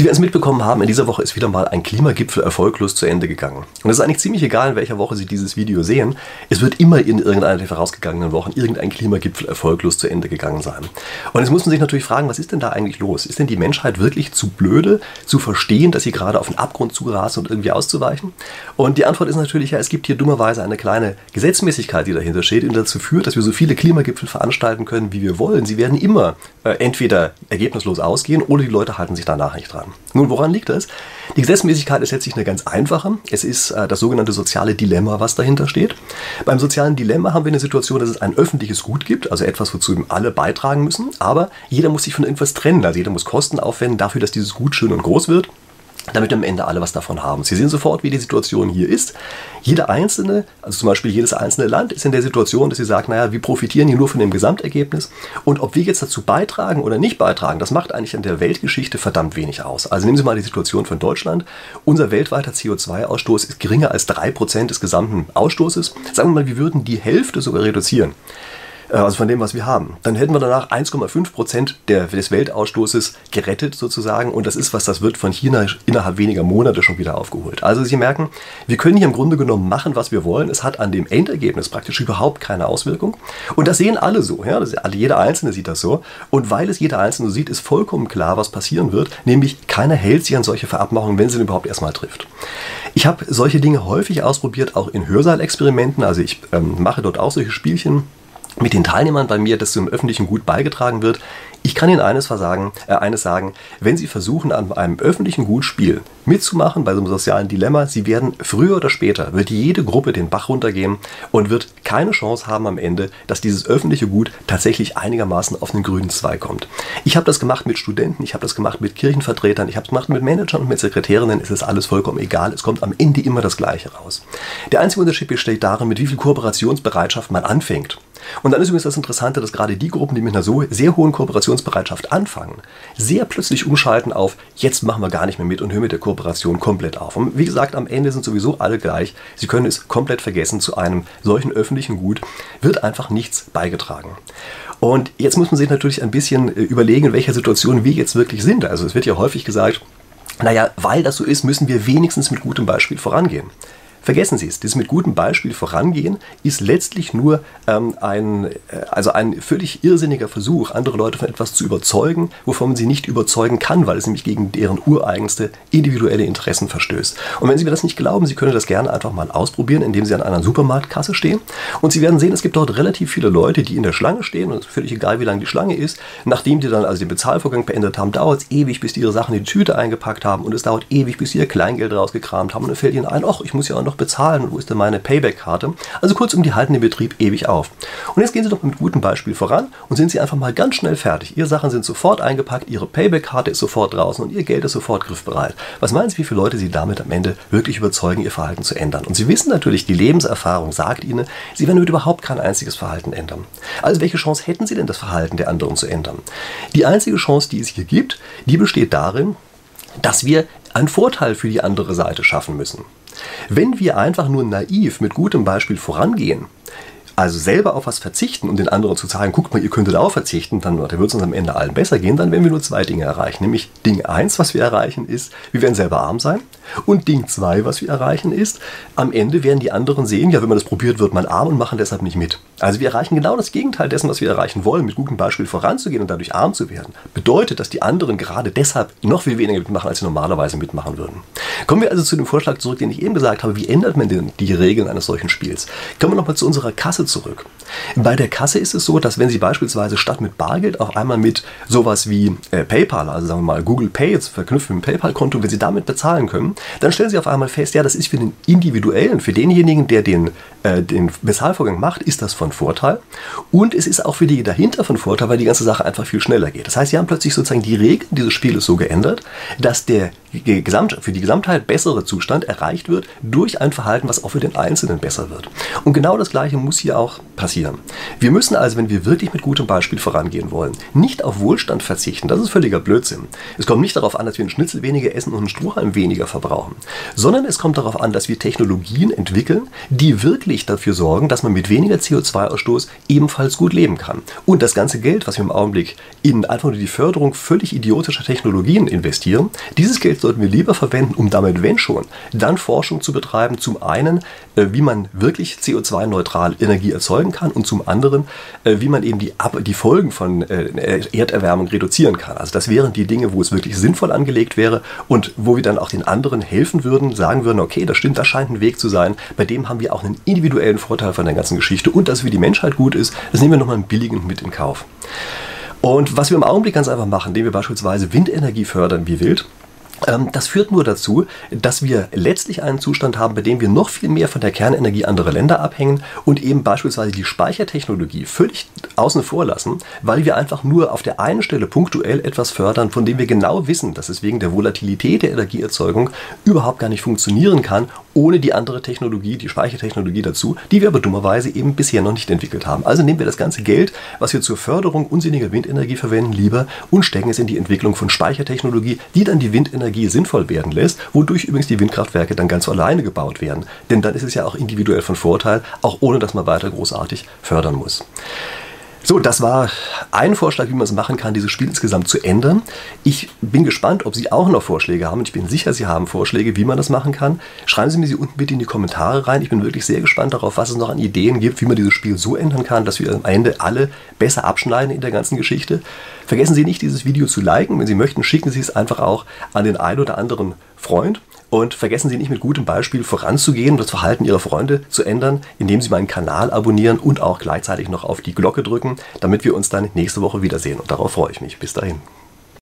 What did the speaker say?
Sie werden es mitbekommen haben, in dieser Woche ist wieder mal ein Klimagipfel erfolglos zu Ende gegangen. Und es ist eigentlich ziemlich egal, in welcher Woche Sie dieses Video sehen. Es wird immer in irgendeiner der vorausgegangenen Wochen irgendein Klimagipfel erfolglos zu Ende gegangen sein. Und jetzt muss man sich natürlich fragen, was ist denn da eigentlich los? Ist denn die Menschheit wirklich zu blöde, zu verstehen, dass sie gerade auf den Abgrund zurast und irgendwie auszuweichen? Und die Antwort ist natürlich, ja, es gibt hier dummerweise eine kleine Gesetzmäßigkeit, die dahinter steht und dazu führt, dass wir so viele Klimagipfel veranstalten können, wie wir wollen. Sie werden immer äh, entweder ergebnislos ausgehen oder die Leute halten sich danach nicht dran dran. Nun, woran liegt das? Die Gesetzmäßigkeit ist letztlich eine ganz einfache. Es ist äh, das sogenannte soziale Dilemma, was dahinter steht. Beim sozialen Dilemma haben wir eine Situation, dass es ein öffentliches Gut gibt, also etwas, wozu alle beitragen müssen, aber jeder muss sich von irgendwas trennen. Also jeder muss Kosten aufwenden dafür, dass dieses Gut schön und groß wird damit am Ende alle was davon haben. Sie sehen sofort, wie die Situation hier ist. Jeder einzelne, also zum Beispiel jedes einzelne Land, ist in der Situation, dass sie sagt, naja, wir profitieren hier nur von dem Gesamtergebnis. Und ob wir jetzt dazu beitragen oder nicht beitragen, das macht eigentlich in der Weltgeschichte verdammt wenig aus. Also nehmen Sie mal die Situation von Deutschland. Unser weltweiter CO2-Ausstoß ist geringer als 3% des gesamten Ausstoßes. Sagen wir mal, wir würden die Hälfte sogar reduzieren. Äh, also von dem, was wir haben. Dann hätten wir danach 1,5 Prozent des Weltausstoßes gerettet sozusagen und das ist, was das wird von China innerhalb weniger Monate schon wieder aufgeholt. Also Sie merken, wir können hier im Grunde genommen machen, was wir wollen. Es hat an dem Endergebnis praktisch überhaupt keine Auswirkung und das sehen alle so. Ja? Das, jeder Einzelne sieht das so und weil es jeder Einzelne sieht, ist vollkommen klar, was passieren wird, nämlich keiner hält sich an solche Verabmachungen, wenn sie ihn überhaupt erstmal trifft. Ich habe solche Dinge häufig ausprobiert, auch in Hörsaal-Experimenten. Also ich ähm, mache dort auch solche Spielchen mit den Teilnehmern bei mir, dass zum öffentlichen Gut beigetragen wird. Ich kann Ihnen eines, versagen, äh, eines sagen, wenn Sie versuchen, an einem öffentlichen Gutspiel mitzumachen, bei so einem sozialen Dilemma, Sie werden früher oder später, wird jede Gruppe den Bach runtergehen und wird keine Chance haben am Ende, dass dieses öffentliche Gut tatsächlich einigermaßen auf den grünen Zweig kommt. Ich habe das gemacht mit Studenten, ich habe das gemacht mit Kirchenvertretern, ich habe es gemacht mit Managern und mit Sekretärinnen, es ist alles vollkommen egal, es kommt am Ende immer das Gleiche raus. Der einzige Unterschied besteht darin, mit wie viel Kooperationsbereitschaft man anfängt. Und dann ist übrigens das Interessante, dass gerade die Gruppen, die mit einer so sehr hohen Kooperationsbereitschaft anfangen, sehr plötzlich umschalten auf, jetzt machen wir gar nicht mehr mit und hören mit der Kooperation komplett auf. Und wie gesagt, am Ende sind sowieso alle gleich. Sie können es komplett vergessen. Zu einem solchen öffentlichen Gut wird einfach nichts beigetragen. Und jetzt muss man sich natürlich ein bisschen äh, überlegen, in welcher Situation wir jetzt wirklich sind. Also es wird ja häufig gesagt, naja, weil das so ist, müssen wir wenigstens mit gutem Beispiel vorangehen. Vergessen Sie es, das mit gutem Beispiel vorangehen ist letztlich nur ähm, ein, äh, also ein völlig irrsinniger Versuch, andere Leute von etwas zu überzeugen, wovon man sie nicht überzeugen kann, weil es nämlich gegen deren ureigenste individuelle Interessen verstößt. Und wenn Sie mir das nicht glauben, Sie können das gerne einfach mal ausprobieren, indem Sie an einer Supermarktkasse stehen und Sie werden sehen, es gibt dort relativ viele Leute, die in der Schlange stehen und es ist völlig egal, wie lang die Schlange ist. Nachdem die dann also den Bezahlvorgang beendet haben, dauert es ewig, bis die ihre Sachen in die Tüte eingepackt haben und es dauert ewig, bis sie ihr Kleingeld rausgekramt haben und dann fällt ihnen ein, ach, ich muss ja auch noch noch bezahlen wo ist denn meine Payback-Karte? Also kurzum, die halten den Betrieb ewig auf. Und jetzt gehen Sie doch mit gutem Beispiel voran und sind Sie einfach mal ganz schnell fertig. Ihre Sachen sind sofort eingepackt, Ihre Payback-Karte ist sofort draußen und Ihr Geld ist sofort griffbereit. Was meinen Sie, wie viele Leute Sie damit am Ende wirklich überzeugen, Ihr Verhalten zu ändern? Und Sie wissen natürlich, die Lebenserfahrung sagt Ihnen, Sie werden damit überhaupt kein einziges Verhalten ändern. Also welche Chance hätten Sie denn, das Verhalten der anderen zu ändern? Die einzige Chance, die es hier gibt, die besteht darin, dass wir einen Vorteil für die andere Seite schaffen müssen. Wenn wir einfach nur naiv mit gutem Beispiel vorangehen, also selber auf was verzichten und den anderen zu sagen, guckt mal, ihr könntet auch verzichten, dann, dann wird es uns am Ende allen besser gehen, dann werden wir nur zwei Dinge erreichen. Nämlich Ding 1, was wir erreichen, ist, wir werden selber arm sein. Und Ding 2, was wir erreichen, ist, am Ende werden die anderen sehen, ja, wenn man das probiert, wird man arm und machen deshalb nicht mit. Also wir erreichen genau das Gegenteil dessen, was wir erreichen wollen, mit gutem Beispiel voranzugehen und dadurch arm zu werden. Bedeutet, dass die anderen gerade deshalb noch viel weniger mitmachen, als sie normalerweise mitmachen würden. Kommen wir also zu dem Vorschlag zurück, den ich eben gesagt habe. Wie ändert man denn die Regeln eines solchen Spiels? Kommen wir nochmal zu unserer Kasse zurück. Bei der Kasse ist es so, dass wenn Sie beispielsweise statt mit Bargeld auf einmal mit sowas wie äh, PayPal, also sagen wir mal Google Pay, jetzt verknüpft mit dem PayPal-Konto, wenn Sie damit bezahlen können, dann stellen Sie auf einmal fest, ja, das ist für den Individuellen, für denjenigen, der den, äh, den Bezahlvorgang macht, ist das von Vorteil. Und es ist auch für die dahinter von Vorteil, weil die ganze Sache einfach viel schneller geht. Das heißt, Sie haben plötzlich sozusagen die Regeln dieses Spieles so geändert, dass der Gesamt, für die Gesamtheit bessere Zustand erreicht wird durch ein Verhalten, was auch für den Einzelnen besser wird. Und genau das Gleiche muss hier auch passieren. Wir müssen also, wenn wir wirklich mit gutem Beispiel vorangehen wollen, nicht auf Wohlstand verzichten. Das ist völliger Blödsinn. Es kommt nicht darauf an, dass wir einen Schnitzel weniger essen und einen Strohhalm weniger verbrauchen, sondern es kommt darauf an, dass wir Technologien entwickeln, die wirklich dafür sorgen, dass man mit weniger CO2-Ausstoß ebenfalls gut leben kann. Und das ganze Geld, was wir im Augenblick in einfach nur die Förderung völlig idiotischer Technologien investieren, dieses Geld sollten wir lieber verwenden, um damit, wenn schon, dann Forschung zu betreiben. Zum einen, äh, wie man wirklich CO2-neutral Energie erzeugen kann und zum anderen, äh, wie man eben die, die Folgen von äh, Erderwärmung reduzieren kann. Also das wären die Dinge, wo es wirklich sinnvoll angelegt wäre und wo wir dann auch den anderen helfen würden, sagen würden, okay, das stimmt, das scheint ein Weg zu sein, bei dem haben wir auch einen individuellen Vorteil von der ganzen Geschichte und dass für die Menschheit gut ist, das nehmen wir nochmal einen billigen mit in Kauf. Und was wir im Augenblick ganz einfach machen, indem wir beispielsweise Windenergie fördern wie wild, das führt nur dazu, dass wir letztlich einen Zustand haben, bei dem wir noch viel mehr von der Kernenergie anderer Länder abhängen und eben beispielsweise die Speichertechnologie völlig außen vor lassen, weil wir einfach nur auf der einen Stelle punktuell etwas fördern, von dem wir genau wissen, dass es wegen der Volatilität der Energieerzeugung überhaupt gar nicht funktionieren kann, ohne die andere Technologie, die Speichertechnologie dazu, die wir aber dummerweise eben bisher noch nicht entwickelt haben. Also nehmen wir das ganze Geld, was wir zur Förderung unsinniger Windenergie verwenden, lieber und stecken es in die Entwicklung von Speichertechnologie, die dann die Windenergie sinnvoll werden lässt, wodurch übrigens die Windkraftwerke dann ganz alleine gebaut werden. Denn dann ist es ja auch individuell von Vorteil, auch ohne dass man weiter großartig fördern muss. So, das war ein Vorschlag, wie man es machen kann, dieses Spiel insgesamt zu ändern. Ich bin gespannt, ob Sie auch noch Vorschläge haben. Ich bin sicher, Sie haben Vorschläge, wie man das machen kann. Schreiben Sie mir sie unten bitte in die Kommentare rein. Ich bin wirklich sehr gespannt darauf, was es noch an Ideen gibt, wie man dieses Spiel so ändern kann, dass wir am Ende alle besser abschneiden in der ganzen Geschichte. Vergessen Sie nicht, dieses Video zu liken. Wenn Sie möchten, schicken Sie es einfach auch an den einen oder anderen Freund. Und vergessen Sie nicht mit gutem Beispiel voranzugehen und das Verhalten Ihrer Freunde zu ändern, indem Sie meinen Kanal abonnieren und auch gleichzeitig noch auf die Glocke drücken, damit wir uns dann nächste Woche wiedersehen. Und darauf freue ich mich. Bis dahin.